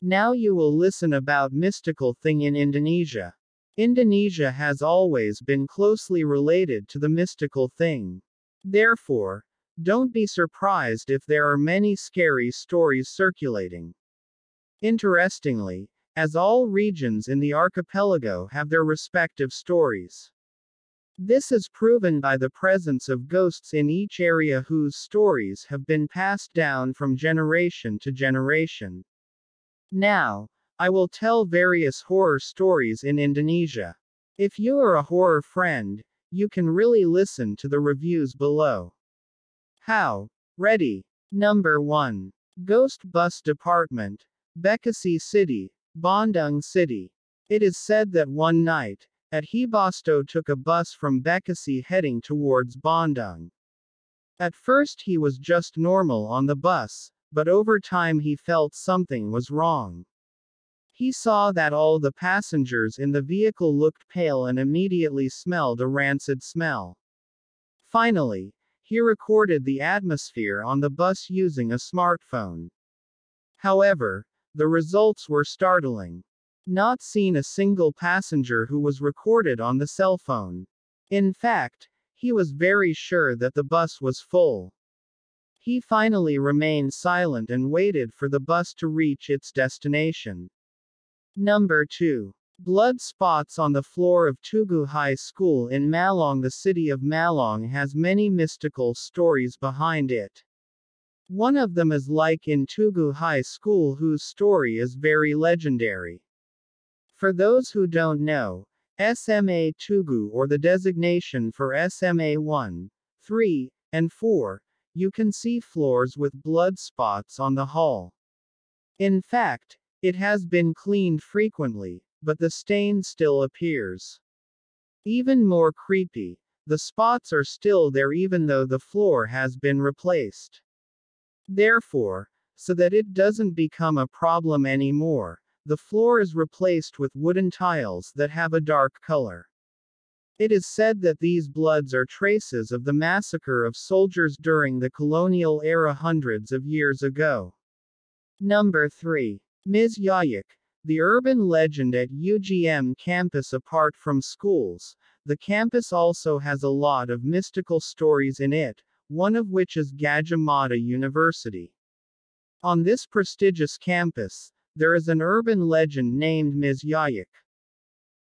Now you will listen about mystical thing in Indonesia. Indonesia has always been closely related to the mystical thing. Therefore, don't be surprised if there are many scary stories circulating. Interestingly, as all regions in the archipelago have their respective stories. This is proven by the presence of ghosts in each area whose stories have been passed down from generation to generation. Now, I will tell various horror stories in Indonesia. If you are a horror friend, you can really listen to the reviews below. How? Ready. Number 1. Ghost Bus Department. Bekasi City, Bandung City. It is said that one night, at Hibasto took a bus from Bekasi heading towards Bandung. At first he was just normal on the bus, but over time he felt something was wrong. He saw that all the passengers in the vehicle looked pale and immediately smelled a rancid smell. Finally, he recorded the atmosphere on the bus using a smartphone. However, the results were startling. Not seen a single passenger who was recorded on the cell phone. In fact, he was very sure that the bus was full. He finally remained silent and waited for the bus to reach its destination. Number 2. Blood spots on the floor of Tugu High School in Malang. The city of Malang has many mystical stories behind it. One of them is like in Tugu High School, whose story is very legendary. For those who don't know, SMA Tugu or the designation for SMA 1, 3, and 4, you can see floors with blood spots on the hall. In fact, it has been cleaned frequently, but the stain still appears. Even more creepy, the spots are still there even though the floor has been replaced. Therefore, so that it doesn't become a problem anymore, the floor is replaced with wooden tiles that have a dark color. It is said that these bloods are traces of the massacre of soldiers during the colonial era hundreds of years ago. Number 3. Ms. Yayak, the urban legend at UGM campus apart from schools, the campus also has a lot of mystical stories in it, one of which is Gadjah Mada University. On this prestigious campus, there is an urban legend named Ms. Yayak.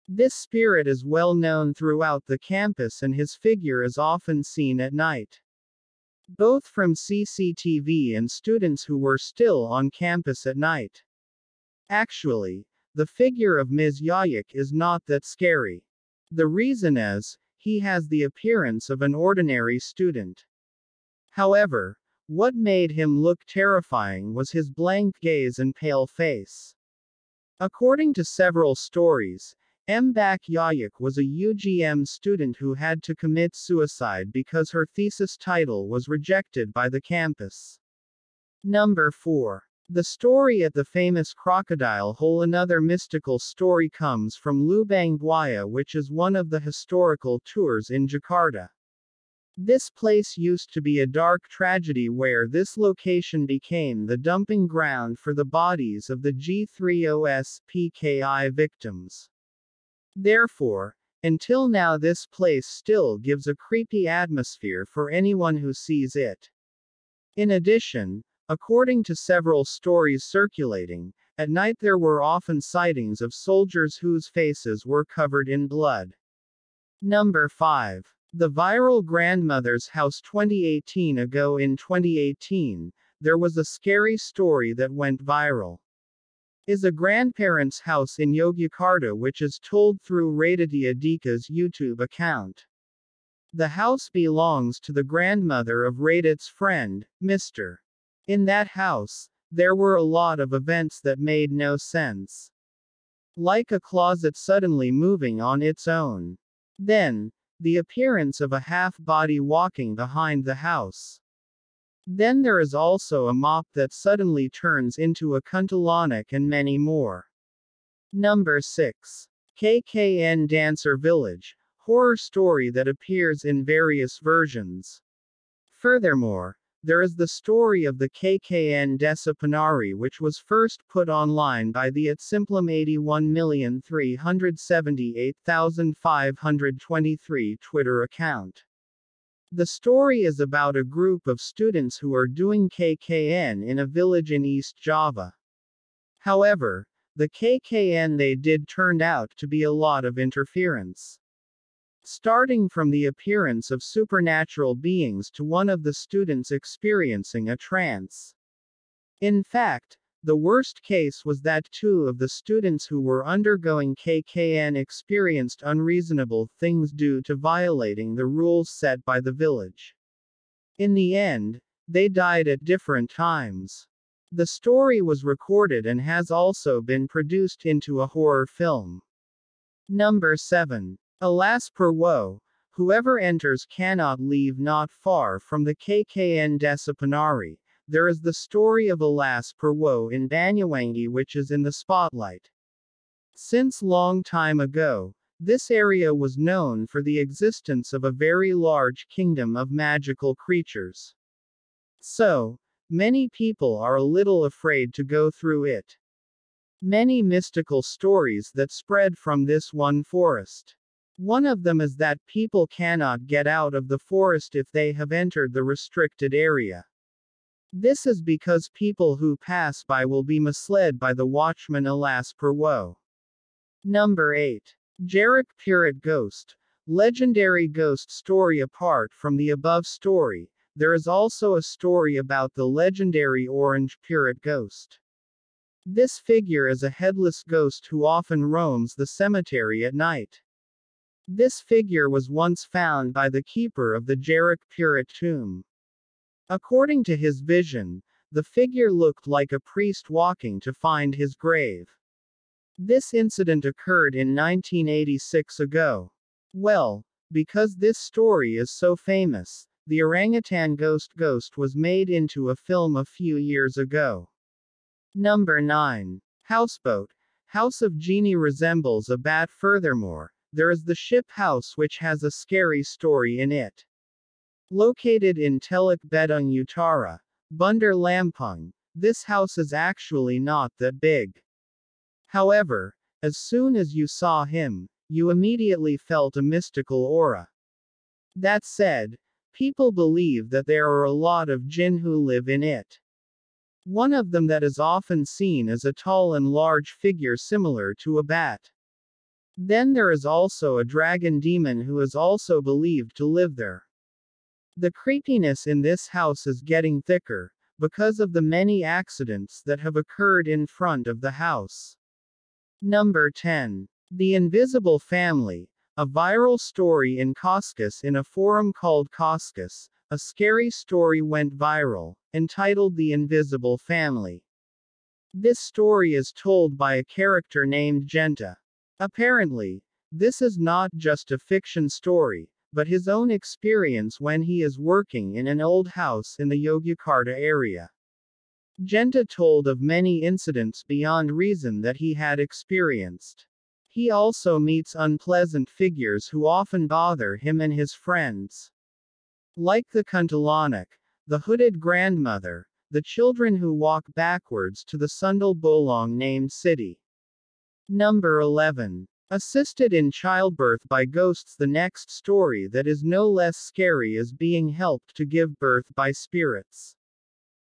This spirit is well known throughout the campus and his figure is often seen at night. Both from CCTV and students who were still on campus at night. Actually, the figure of Ms. Yayak is not that scary. The reason is, he has the appearance of an ordinary student. However, what made him look terrifying was his blank gaze and pale face. According to several stories, Mbak Yayak was a UGM student who had to commit suicide because her thesis title was rejected by the campus. Number 4. The story at the famous Crocodile Hole Another mystical story comes from Lubang Buaya which is one of the historical tours in Jakarta. This place used to be a dark tragedy where this location became the dumping ground for the bodies of the G30S PKI victims. Therefore, until now this place still gives a creepy atmosphere for anyone who sees it. In addition, According to several stories circulating, at night there were often sightings of soldiers whose faces were covered in blood. Number 5. The viral grandmother's house 2018 ago in 2018, there was a scary story that went viral. Is a grandparent's house in Yogyakarta which is told through Raditya Dika's YouTube account. The house belongs to the grandmother of Radit's friend, Mr. In that house, there were a lot of events that made no sense. Like a closet suddenly moving on its own. Then, the appearance of a half body walking behind the house. Then there is also a mop that suddenly turns into a kuntilanak and many more. Number 6. KKN Dancer Village, horror story that appears in various versions. Furthermore, there is the story of the KKN Desa Penari which was first put online by the at Simplum 81,378,523 Twitter account. The story is about a group of students who are doing KKN in a village in East Java. However, the KKN they did turned out to be a lot of interference starting from the appearance of supernatural beings to one of the students experiencing a trance. In fact, the worst case was that two of the students who were undergoing KKN experienced unreasonable things due to violating the rules set by the village. In the end, they died at different times. The story was recorded and has also been produced into a horror film. Number 7. Alas Purwo, whoever enters cannot leave not far from the KKN Desa Penari. There is the story of Alas Purwo in Banyuwangi which is in the spotlight. Since long time ago, this area was known for the existence of a very large kingdom of magical creatures. So, many people are a little afraid to go through it. Many mystical stories that spread from this one forest. One of them is that people cannot get out of the forest if they have entered the restricted area. This is because people who pass by will be misled by the watchman Alas Purwo. Number 8. Jeruk Purut Ghost. Legendary ghost story Apart from the above story, there is also a story about the legendary orange Purut ghost. This figure is a headless ghost who often roams the cemetery at night. This figure was once found by the keeper of the Jeruk Purut tomb. According to his vision, the figure looked like a priest walking to find his grave. This incident occurred in 1986 ago. Well, because this story is so famous, the orangutan ghost ghost was made into a film a few years ago. Number 9. Houseboat. House of Genie resembles a bat furthermore, there is the ship house which has a scary story in it. Located in Teluk Betung Utara, Bandar Lampung, this house is actually not that big. However, as soon as you saw him, you immediately felt a mystical aura. That said, people believe that there are a lot of jinn who live in it. One of them that is often seen is a tall and large figure similar to a bat. Then there is also a dragon demon who is also believed to live there. The creepiness in this house is getting thicker, because of the many accidents that have occurred in front of the house. Number 10. The Invisible Family, a viral story in Kaskus in a forum called Kaskus, a scary story went viral, entitled The Invisible Family. This story is told by a character named Genta. Apparently, this is not just a fiction story, but his own experience when he is working in an old house in the Yogyakarta area. Genta told of many incidents beyond reason that he had experienced. He also meets unpleasant figures who often bother him and his friends. Like the Kuntilanak, the hooded grandmother, the children who walk backwards to the Sundal Bolong named city. Number 11. Assisted in childbirth by ghosts. The next story that is no less scary is being helped to give birth by spirits.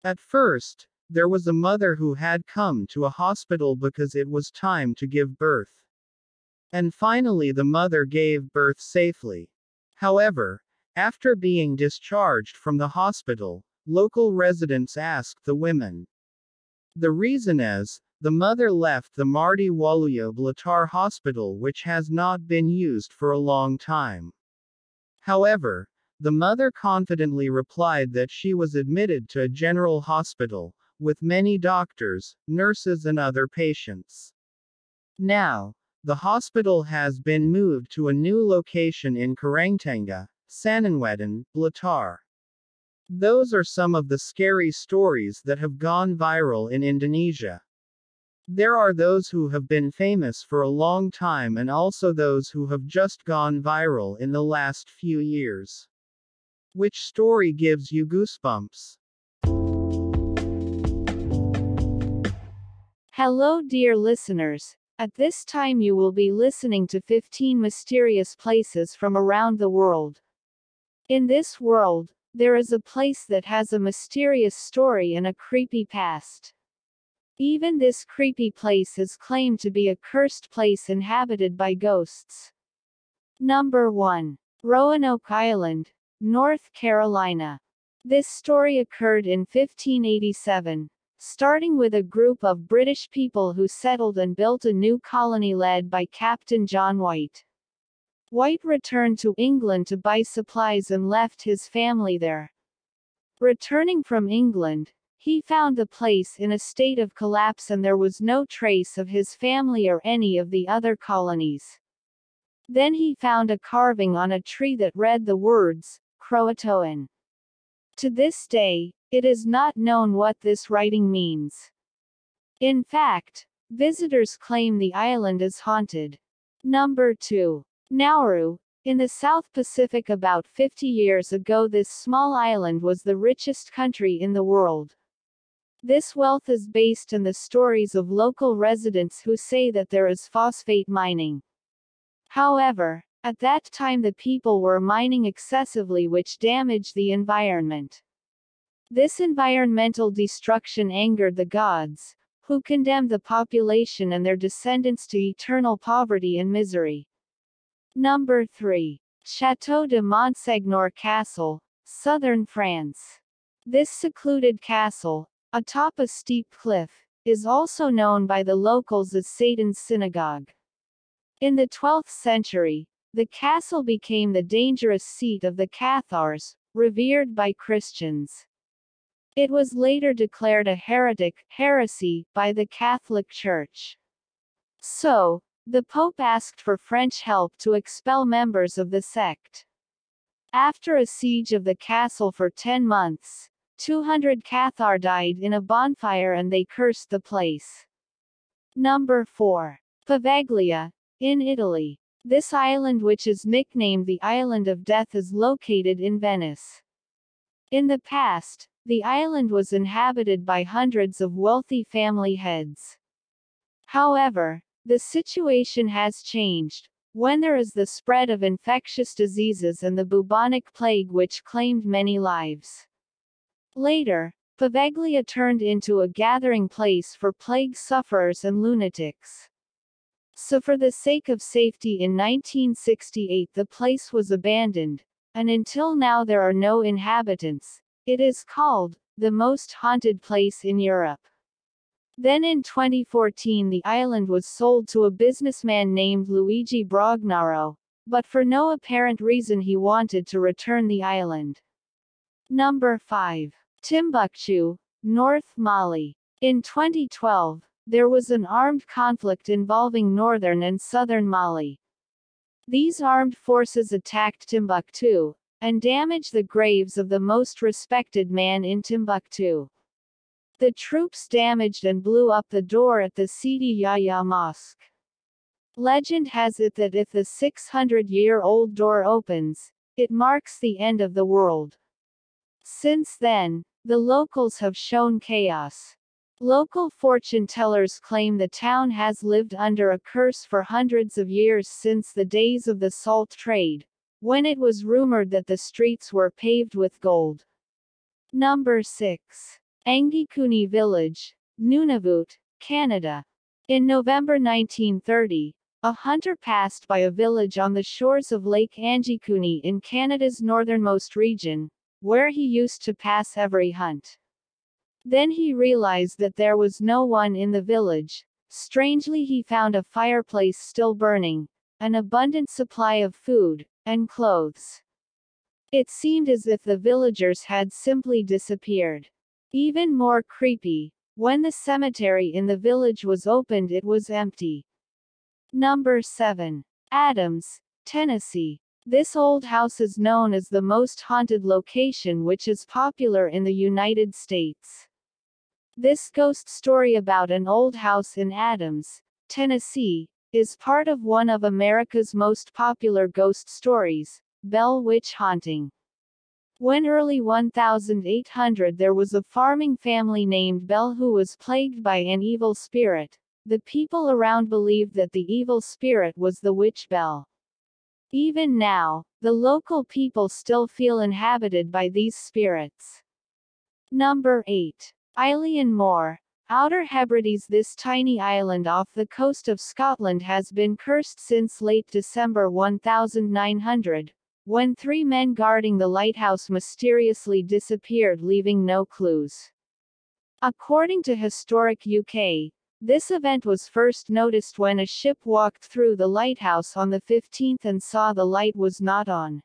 At first, there was a mother who had come to a hospital because it was time to give birth. And finally, the mother gave birth safely. However, after being discharged from the hospital, local residents asked the women. The reason is, the mother left the Mardi Waluyo Blitar hospital which has not been used for a long time. However, the mother confidently replied that she was admitted to a general hospital, with many doctors, nurses and other patients. Now, the hospital has been moved to a new location in Karangtengah, Sananwetan, Blitar. Those are some of the scary stories that have gone viral in Indonesia. There are those who have been famous for a long time and also those who have just gone viral in the last few years. Which story gives you goosebumps? Hello, dear listeners. At this time, you will be listening to 15 mysterious places from around the world. In this world, there is a place that has a mysterious story and a creepy past. Even this creepy place is claimed to be a cursed place inhabited by ghosts. Number 1. Roanoke Island, North Carolina. This story occurred in 1587, starting with a group of British people who settled and built a new colony led by Captain John White. White returned to England to buy supplies and left his family there. Returning from England, he found the place in a state of collapse and there was no trace of his family or any of the other colonies. Then he found a carving on a tree that read the words, Croatoan. To this day, it is not known what this writing means. In fact, visitors claim the island is haunted. Number 2. Nauru. In the South Pacific about 50 years ago this small island was the richest country in the world. This wealth is based on the stories of local residents who say that there is phosphate mining. However, at that time the people were mining excessively which damaged the environment. This environmental destruction angered the gods, who condemned the population and their descendants to eternal poverty and misery. Number 3. Chateau de Montségur Castle, southern France. This secluded castle, atop a steep cliff, is also known by the locals as Satan's Synagogue. In the 12th century, the castle became the dangerous seat of the Cathars, revered by Christians. It was later declared a heretic heresy by the Catholic Church. So, the Pope asked for French help to expel members of the sect. After a siege of the castle for ten months, 200 Cathar died in a bonfire and they cursed the place. Number 4. Poveglia, in Italy. This island which is nicknamed the Island of Death is located in Venice. In the past, the island was inhabited by hundreds of wealthy family heads. However, the situation has changed, when there is the spread of infectious diseases and the bubonic plague which claimed many lives. Later, Poveglia turned into a gathering place for plague sufferers and lunatics. So for the sake of safety in 1968 the place was abandoned, and until now there are no inhabitants. It is called, the most haunted place in Europe. Then in 2014 the island was sold to a businessman named Luigi Brugnaro, but for no apparent reason he wanted to return the island. Number 5. Timbuktu, North Mali. In 2012, there was an armed conflict involving northern and southern Mali. These armed forces attacked Timbuktu, and damaged the graves of the most respected man in Timbuktu. The troops damaged and blew up the door at the Sidi Yahya Mosque. Legend has it that if the 600-year-old door opens, it marks the end of the world. Since then, the locals have shown chaos. Local fortune tellers claim the town has lived under a curse for hundreds of years since the days of the salt trade, when it was rumored that the streets were paved with gold. Number 6. Angikuni Village, Nunavut, Canada. In November 1930, a hunter passed by a village on the shores of Lake Angikuni in Canada's northernmost region, where he used to pass every hunt. Then he realized that there was no one in the village. Strangely he found a fireplace still burning, an abundant supply of food, and clothes. It seemed as if the villagers had simply disappeared. Even more creepy, when the cemetery in the village was opened it was empty. Number 7. Adams, Tennessee. This old house is known as the most haunted location which is popular in the United States. This ghost story about an old house in Adams, Tennessee, is part of one of America's most popular ghost stories, Bell Witch Haunting. When early 1800 there was a farming family named Bell who was plagued by an evil spirit. The people around believed that the evil spirit was the witch Bell. Even now, the local people still feel inhabited by these spirits. Number 8. Eilean Mor. Outer Hebrides This tiny island off the coast of Scotland has been cursed since late December 1900, when three men guarding the lighthouse mysteriously disappeared leaving no clues. According to Historic UK, this event was first noticed when a ship walked through the lighthouse on the 15th and saw the light was not on.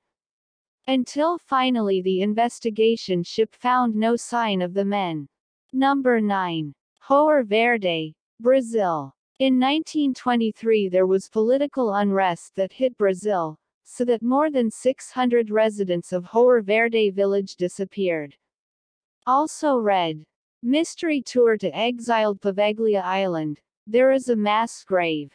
Until finally the investigation ship found no sign of the men. Number 9. João Verde, Brazil. In 1923 there was political unrest that hit Brazil, so that more than 600 residents of João Verde village disappeared. Also read. Mystery Tour to Exiled Poveglia Island. There is a mass grave.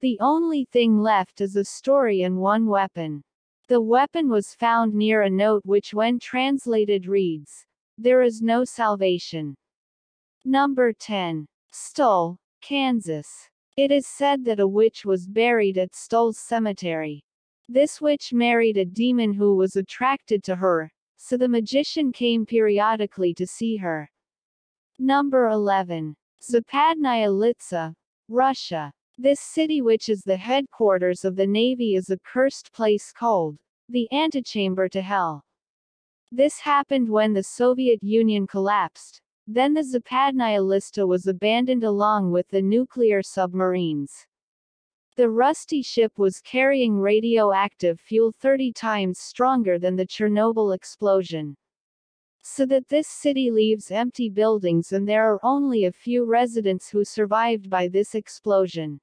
The only thing left is a story and one weapon. The weapon was found near a note which when translated reads, There is no salvation. Number 10. Stull, Kansas. It is said that a witch was buried at Stull's cemetery. This witch married a demon who was attracted to her, so the magician came periodically to see her. Number 11. Zapadnaya Litsa, Russia. This city which is the headquarters of the Navy is a cursed place called the antechamber to hell. This happened when the Soviet Union collapsed, then the Zapadnaya Litsa was abandoned along with the nuclear submarines. The rusty ship was carrying radioactive fuel 30 times stronger than the Chernobyl explosion. So that this city leaves empty buildings and there are only a few residents who survived by this explosion.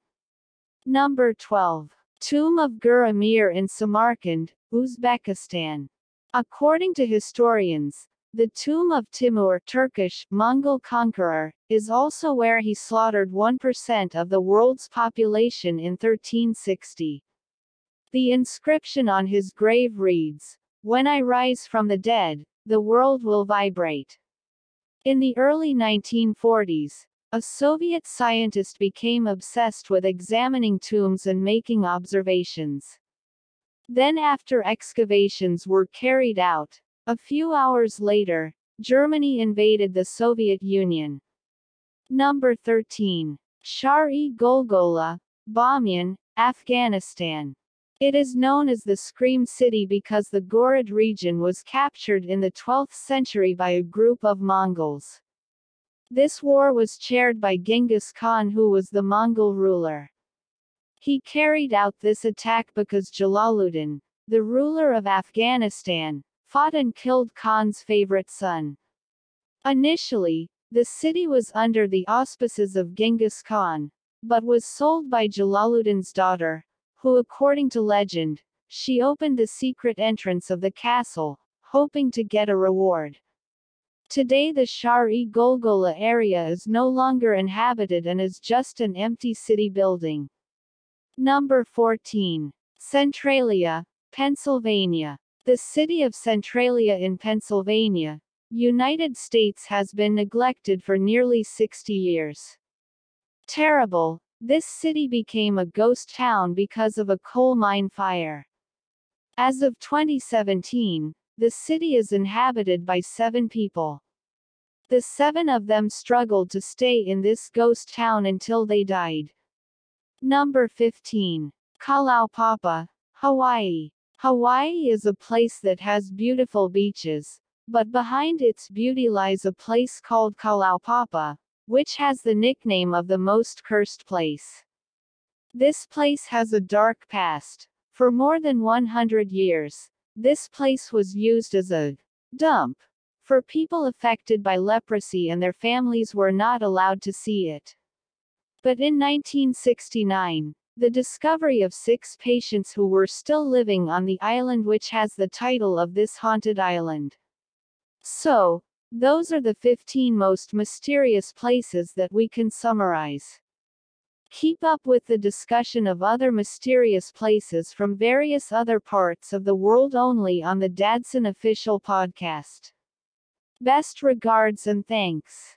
Number 12. Tomb of Gur Amir in Samarkand, Uzbekistan. According to historians, the tomb of Timur Turkish, Mongol conqueror, is also where he slaughtered 1% of the world's population in 1360. The inscription on his grave reads, When I rise from the dead, the world will vibrate. In the early 1940s, a Soviet scientist became obsessed with examining tombs and making observations. Then after excavations were carried out, a few hours later, Germany invaded the Soviet Union. Number 13. Shar-e Golgola, Bamyan, Afghanistan. It is known as the Scream City because the Gorid region was captured in the 12th century by a group of Mongols. This war was chaired by Genghis Khan who was the Mongol ruler. He carried out this attack because Jalaluddin, the ruler of Afghanistan, fought and killed Khan's favorite son. Initially, the city was under the auspices of Genghis Khan, but was sold by Jalaluddin's daughter, who according to legend, she opened the secret entrance of the castle, hoping to get a reward. Today the Shar-e Golgola area is no longer inhabited and is just an empty city building. Number 14. Centralia, Pennsylvania. The city of Centralia in Pennsylvania, United States has been neglected for nearly 60 years. Terrible, this city became a ghost town because of a coal mine fire. As of 2017, the city is inhabited by seven people. The seven of them struggled to stay in this ghost town until they died. Number 15. Kalaupapa, Hawaii. Hawaii is a place that has beautiful beaches, but behind its beauty lies a place called Kalaupapa, which has the nickname of the most cursed place. This place has a dark past. For more than 100 years, this place was used as a dump for people affected by leprosy and their families were not allowed to see it. But in 1969, the discovery of six patients who were still living on the island which has the title of this haunted island. So, those are the 15 most mysterious places that we can summarize. Keep up with the discussion of other mysterious places from various other parts of the world only on the Dadson Official Podcast. Best regards and thanks.